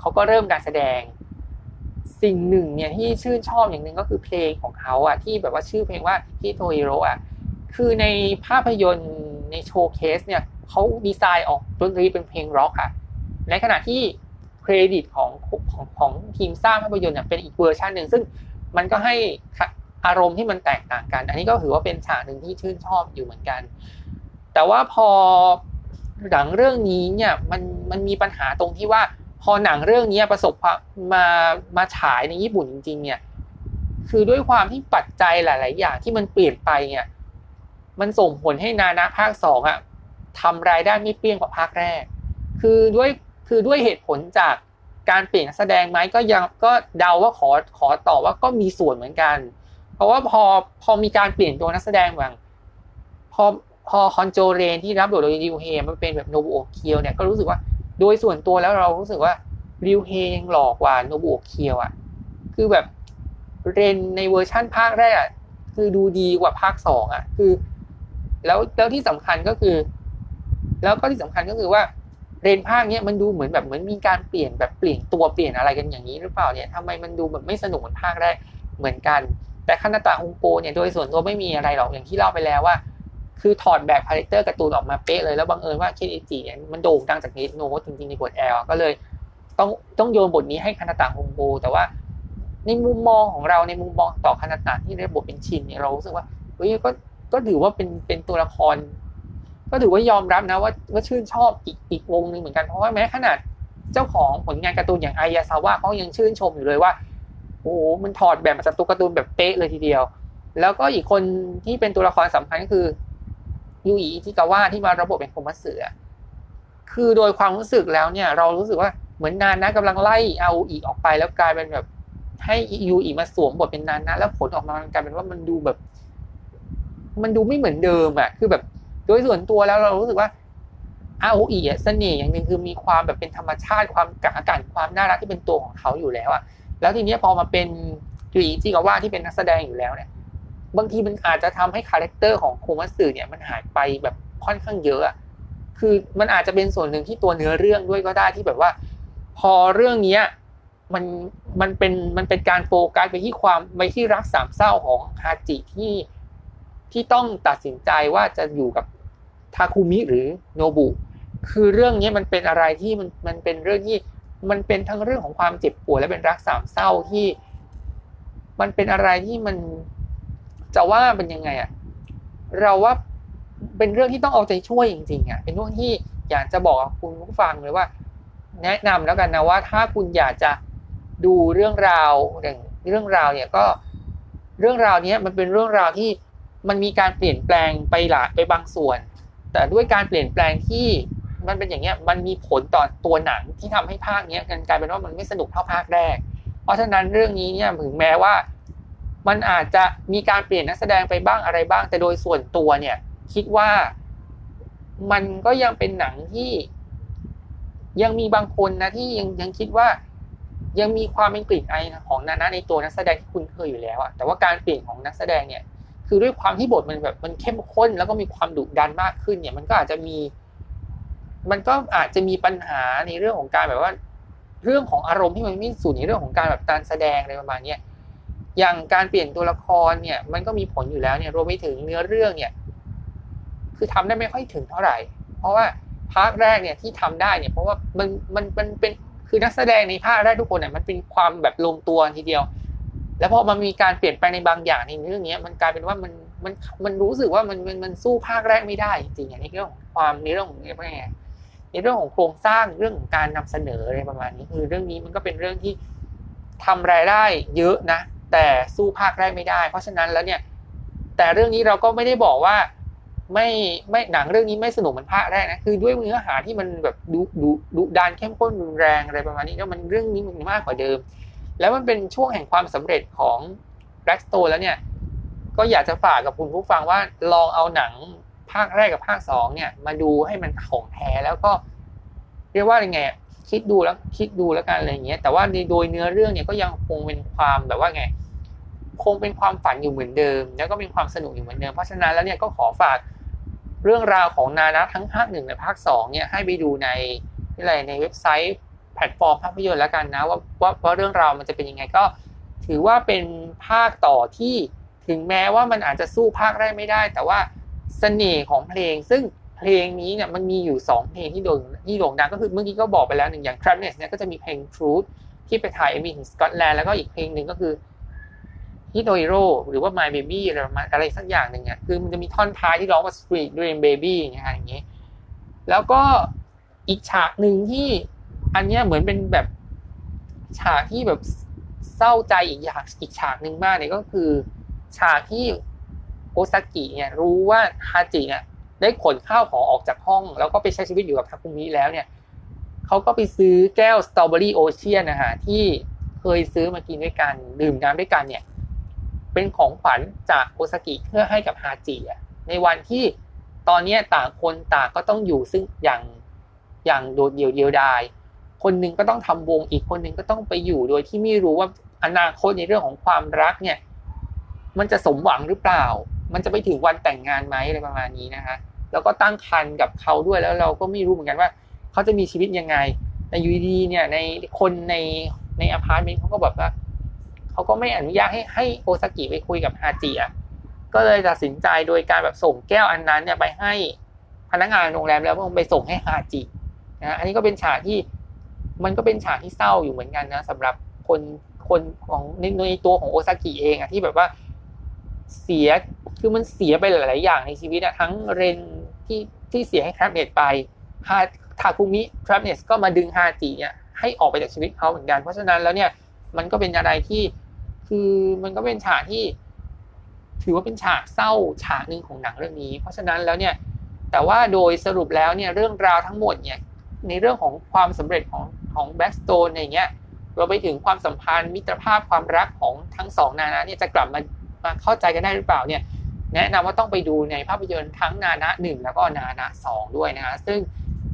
เขาก็เริ่มการแสดง สิ่งหนึ่งเนี่ยที่ชื่นชอบอย่างหนึ่งก็คือเพลงของเขาอะที่แบบว่าชื่อเพลงว่าฮิโตอิโรอะคือในภาพยนตร์ใน showcase เนี่ยเขาดีไซน์ออกดนตรีเป็นเพลงร็อกอะในขณะที่เครดิตของของของทีมสร้างภาพยนตร์เนี่ยเป็นอีกเวอร์ชันหนึ่งซึ่งมันก็ให้ อารมณ์ที่มันแตกต่างกัน อันนี้ก็ถือว่าเป็นฉากหนึ่งที่ชื่นชอบอยู่เหมือนกัน แต่ว่าพอหนังเรื่องนี้เนี่ยมันมันมีปัญหาตรงที่ว่า พอหนังเรื่องนี้ประสบความมามาฉายในญี่ปุ่นจริง ๆ เนี่ย คือด้วยความที่ปัจจัยหลาย ๆ อย่างที่มันเปลี่ยนไปเนี่ย มันส่งผลให้นานาภาคสองอะทำรายได้ไม่เปรี้ยงกว่าภาคแรก คือด้วยคือด้วยเหตุผลจากการเปลี่ยนแสดงไหมก็ยังก็เดาว่าขอขอตอบว่าก็มีส่วนเหมือนกัน เพราะว่าพอพอมีการเปลี่ยนตัวนักแสดงแบบพอพอคอนโจเรนที่รับบทโดยริวเฮมันเป็นแบบโนบุโอเคียวเนี่ยก็รู้สึกว่าโดยส่วนตัวแล้วเรารู้สึกว่าริวเฮยังหลอกกว่าโนบุโอเคียวอะคือแบบเรนในเวอร์ชั่นภาคแรกคือดูดีกว่าภาคสองอะ คือ แล้วแล้วที่สำคัญก็คือ แล้วก็ที่สำคัญก็คือว่าเรนภาคเนี้ยมันดูเหมือนแบบเหมือนมีการเปลี่ยนแบบเปลี่ยนตัวเปลี่ยนอะไรกันอย่างนี้หรือเปล่าเนี่ยทำไมมันดูแบบไม่สนุกเหมือนภาคแรกเหมือนกัน แต่คานาตะฮงโกเนี่ยโดยส่วนตัวไม่มีอะไรหรอกอย่างที่เล่าไปแล้วว่า คือถอดแบบ character การ์ตูนออกมาเป๊ะเลยแล้วบังเอิญว่าเคนอิจิเนี่ยมันโด่งดังจากเนโนจริงๆในบทแอลก็เลย ต้องต้องโยนบทนี้ให้คานาตะฮงโกแต่ว่าในมุมมองของเราในมุมมองต่อคานาตะที่ได้บทเป็นชินเนี่ยเรารู้สึกว่าเฮ้ยก็ก็ถือว่าเป็นเป็นตัวละคร ก็ถือว่ายอมรับนะว่าว่าชื่นชอบอีกอีกวงหนึ่งเหมือนกันเพราะว่าแม้ขนาดเจ้าของผลงานการ์ตูนอย่างไอยาซาวะเขายังชื่นชมอยู่เลยว่า โอ้มันถอดแบบมาจากตัวการ์ตูนแบบเป๊ะเลยทีเดียว แล้วก็อีกคนที่เป็นตัวละครสำคัญก็คือยูอีทิกาวะที่มาระบบเป็นคมัสเสือ คือโดยความรู้สึกแล้วเนี่ย เรารู้สึกว่าเหมือนนานนะกำลังไล่เอาอีออกไปแล้วกลายเป็นแบบ ให้ยูอิมาสวมบทเป็นนานะแล้วผลออกมากลายเป็นว่ามันดูแบบ มันดูไม่เหมือนเดิมอะคือแบบ โดยส่วนตัวแล้วเรารู้สึกว่าอาโออิเสน่ห์อย่างหนึ่งคือมีความแบบเป็นธรรมชาติความกะอากาศความน่ารักที่เป็นตัวของเขาอยู่แล้วอะ แล้วทีนี้พอมาเป็นยุยอิจิกาว่าที่เป็นนักแสดงอยู่แล้วเนี่ยบางทีมันอาจจะทำให้ character ของโคมัตสึเนี่ยมันหายไปแบบค่อนข้างเยอะคือมันอาจจะเป็นส่วนหนึ่งที่ตัวเนื้อเรื่องด้วยก็ได้ที่แบบว่า พอเรื่องเนี้ยมันมันเป็นมันเป็นการโฟกัสไปที่ความไปที่รักสามเศร้าของฮาจิที่ที่ต้องตัดสินใจว่าจะอยู่กับทาคุมิหรือโนบุ คือเรื่องนี้มันเป็นอะไรที่มันมันเป็นเรื่องที่ มันเป็นทั้งเรื่องของความเจ็บปวดและเป็นรักสามเศร้าที่ มันเป็นอะไรที่มันจะว่าเป็นยังไงอะเราว่าเป็นเรื่องที่ต้องเอาใจช่วยจริงๆอะเป็นเรื่องที่อยากจะบอกคุณผู้ฟังเลยว่า แนะนำแล้วกันนะว่า ถ้าคุณอยากจะดูเรื่องราวอย่างเรื่องราวเนี่ยก็เรื่องราวนี้มันเป็นเรื่องราวที่มันมีการเปลี่ยนแปลงไปหลายไปบางส่วน แต่ด้วยการเปลี่ยนแปลงที่ มันเป็นอย่างเงี้ยมันมีผลต่อตัวหนังที่ทำให้ภาคเนี้ยกันกลายเป็นว่ามันไม่สนุกเท่าภาคแรก เพราะฉะนั้นเรื่องนี้เนี่ยถึงแม้ว่า มันอาจจะมีการเปลี่ยนนักแสดงไปบ้างอะไรบ้าง แต่โดยส่วนตัวเนี่ย คิดว่ามันก็ยังเป็นหนังที่ยังมีบางคนนะที่ยังยังคิดว่ายังมีความเป็นกลิ่นไอของนานะในตัวนักแสดงที่คุณเคยอยู่แล้วอะแต่ว่าการเปลี่ยนของนักแสดงเนี่ย คือด้วยความที่บทมันแบบมันเข้มข้น แล้วก็มีความดุดันมากขึ้นเนี่ย มันก็อาจจะมี มันก็อาจจะมีปัญหาในเรื่องของการแบบว่า เรื่องของอารมณ์ที่มันไม่สูญในเรื่องของการแบบการแสดงอะไรประมาณนี้อย่างการเปลี่ยนตัวละครเนี่ย มันก็มีผลอยู่แล้วเนี่ยรวมไปถึงเนื้อเรื่องเนี่ย คือทำได้ไม่ค่อยถึงเท่าไหร่ เพราะว่าภาคแรกเนี่ยที่ทำได้เนี่ย เพราะว่ามันมันมันเป็นคือนักแสดงในภาคแรกทุกคนเนี่ยมันเป็นความแบบลงตัวทีเดียว แล้วพอมันมีการเปลี่ยนแปลงในบางอย่างในเรื่องนี้มันกลายเป็นว่ามันมันมันรู้สึกว่ามันมันมันสู้ภาคแรกไม่ได้จริงๆอย่างนี้เรื่องความในเรื่องของอะไรไง ในเรื่องของโครงสร้างเรื่องของการนำเสนออะไรประมาณนี้คือเรื่องนี้มันก็เป็นเรื่องที่ทำรายได้เยอะนะ แต่สู้ภาคแรกไม่ได้ เพราะฉะนั้นแล้วเนี่ย แต่เรื่องนี้เราก็ไม่ได้บอกว่าไม่ไม่หนังเรื่องนี้ไม่สนุกเหมือนภาคแรกนะคือด้วยเนื้อหาที่มันแบบดุดุดุดันเข้มข้นรุนแรงอะไรประมาณนี้แล้วมันเรื่องนี้มันมากกว่าเดิม แล้วมันเป็นช่วงแห่งความสำเร็จของ Black Stone แล้วเนี่ย ก็อยากจะฝากกับคุณผู้ฟังว่าลองเอาหนัง ภาคแรกกับภาคสองเนี่ย มาดูให้มันของแท้แล้วก็เรียกว่ายังไงคิดดูแล้วคิดดูแล้วกันอะไรอย่างเงี้ย แต่ว่าโดยเนื้อเรื่องเนี่ยก็ยังคงเป็นความแบบว่าไง คงเป็นความฝันอยู่เหมือนเดิม แล้วก็เป็นความสนุกอยู่เหมือนเดิม เพราะฉะนั้นแล้วเนี่ยก็ขอฝากเรื่องราวของนานะทั้งภาคหนึ่งและภาคสองเนี่ยให้ไปดูในอะไรในเว็บไซต์แพลตฟอร์มภาพยนตร์แล้วกันนะว่าว่าว่าเรื่องราวมันจะเป็นยังไงก็ ถือว่าเป็นภาคต่อที่ถึงแม้ว่ามันอาจจะสู้ภาคแรกไม่ได้ แต่ว่า สน่ห์ของเพลง ซึ่งเพลงนี้เนี่ยมันมีอยู่ 2 เพลงที่โด่งที่โด่งดังก็คือเมื่อกี้ก็บอกไปแล้วหนึ่งอย่าง Travis เนี่ยก็จะมีเพลง Truth ที่ไปถ่ายมีถึงสกอตแลนด์แล้วก็อีกเพลงหนึ่งก็คือฮิโดโรหรือว่า My Baby อะไรประมาณอะไรสักอย่างหนึ่งเนี่ยคือมันจะมีท่อนท้ายที่ร้องว่า Street Dream Baby อย่างเงี้ยอย่างเงี้ยแล้วก็อีกฉากหนึ่งที่อันเนี้ยเหมือนเป็นแบบฉากที่แบบเศร้าใจอีกอย่างอีกฉากหนึ่งมากเนี่ยก็คือ ฉากที่ โอซากิเนี่ยรู้ว่าฮาจิเนี่ยได้ขนข้าวของออกจากห้อง แล้วก็ไปใช้ชีวิตอยู่กับทาคุมิแล้วเนี่ยเขาก็ไปซื้อแก้วสตรอเบอรี่โอเชียนนะฮะที่เคยซื้อมากินด้วยกันดื่มน้ำด้วยกันเนี่ยเป็นของขวัญจากโอซากิเพื่อให้กับฮาจิอะในวันที่ตอนนี้ต่างคนต่างก็ต้องอยู่ซึ่งอย่างอย่างโดดเดี่ยวเดียวดาย คนหนึ่งก็ต้องทำวงอีกคนหนึ่งก็ต้องไปอยู่โดยที่ไม่รู้ว่าอนาคตในเรื่องของความรักเนี่ย มันจะสมหวังหรือเปล่า มันจะไปถึงวันแต่งงานไหมอะไรประมาณนี้นะคะแล้วก็ตั้งครรภ์กับเขาด้วยแล้วเราก็ไม่รู้เหมือนกันว่าเขาจะมีชีวิตยังไงในยูดีเนี่ยในคนในในอพาร์ตเมนต์เขาก็แบบว่าเขาก็ไม่อนุญาตให้ให้โอซากิไปคุยกับฮาจิอะก็เลยตัดสินใจโดยการแบบส่งแก้วอันนั้นเนี่ยไปให้พนักงานโรงแรมแล้วก็ไปส่งให้ฮาจินะอันนี้ก็เป็นฉากที่มันก็เป็นฉากที่เศร้าอยู่เหมือนกันนะสำหรับคนคนของในในตัวของโอซากิเองอะที่แบบว่าเสีย คือมันเสียไปหลาย ๆ อย่างในชีวิตอะทั้งเรนที่ที่เสียให้ทรัพเนตไปฮาทาคุมิทรัพเนสก็มาดึงฮาจิเนี่ยให้ออกไปจากชีวิตเขาเหมือนกัน เพราะฉะนั้นแล้วเนี่ยมันก็เป็นอะไรที่คือมันก็เป็นฉากที่ ถือว่าเป็นฉากเศร้าฉากหนึ่งของหนังเรื่องนี้ เพราะฉะนั้นแล้วเนี่ยแต่ว่าโดยสรุปแล้วเนี่ยเรื่องราวทั้งหมดเนี่ยในเรื่องของความสำเร็จของของ Blackstone อย่างเงี้ยเราไปถึงความสัมพันธ์มิตรภาพความรักของทั้งสองนานะเนี่ยจะกลับมามาเข้าใจกันได้หรือเปล่าเนี่ย แนะนำว่าต้องไปดูในภาพยนตร์ทั้งนานะหนึ่งแล้วก็นานะสองด้วยนะฮะซึ่ง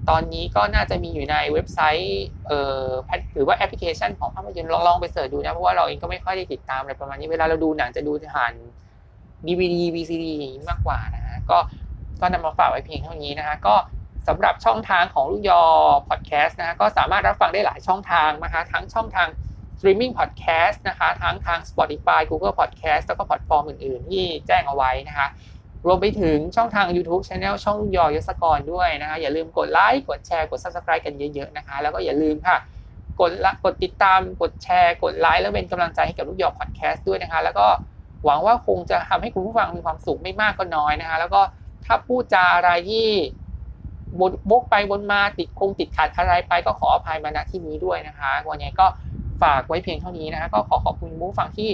ตอนนี้ก็น่าจะมีอยู่ในเว็บไซต์เอ่อหรือว่าแอปพลิเคชันของภาพยนตร์ลองลองไป search ดูนะเพราะว่าเราเองก็ไม่ค่อยได้ติดตามอะไรประมาณนี้เวลาเราดูหนังจะดูผ่าน DVD VCD มากกว่านะฮะก็ก็นำมาฝากไว้เพียงเท่านี้นะฮะก็สำหรับช่องทางของลูกยอพอดแคสต์นะฮะก็สามารถรับฟังได้หลายช่องทางนะคะทั้งช่องทาง streaming podcast นะคะทั้งทาง Spotify Google Podcast แล้วก็แพลตฟอร์มอื่นๆ ที่แจ้งเอาไว้นะคะรวมไปถึงช่องทาง YouTube Channel ช่องยอยศกรด้วยนะคะอย่าลืมกดไลค์กดแชร์กด Subscribe กันเยอะๆนะคะ แล้วก็อย่าลืมค่ะกดละกดติดตามกดแชร์กดไลค์แล้วเป็นกำลังใจให้กับลูกยอพอดแคสต์ด้วยนะคะ แล้วก็หวังว่าคงจะทำให้คุณผู้ฟังมีความสุขไม่มากก็น้อยนะคะ แล้วก็ถ้าพูดจาอะไรที่บนบกไปบนมาติดคงติดขัดอะไรไปก็ขออภัยมาณที่นี้ด้วยนะคะวันนี้ก็ ฝากไว้เพียงเท่านี้นะคะก็ขอขอบคุณผู้ฟังที่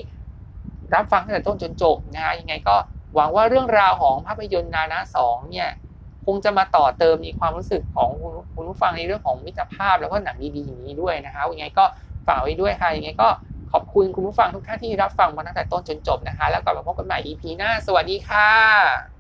รับฟังตั้งแต่ต้นจนจบนะคะยังไงก็หวังว่าเรื่องราวของภาพยนตร์นานะสองเนี่ยคงจะมาต่อเติมในความรู้สึกของคุณผู้ฟังในเรื่องของมิตรภาพแล้วก็หนังดีๆอย่างนี้ด้วยนะคะยังไงก็ฝากไว้ด้วยค่ะยังไงก็ขอบคุณคุณผู้ฟังทุกท่านที่รับฟังมาตั้งแต่ต้นจนจบนะคะ แล้วกลับมาพบกันใหม่ EP หน้า สวัสดีค่ะ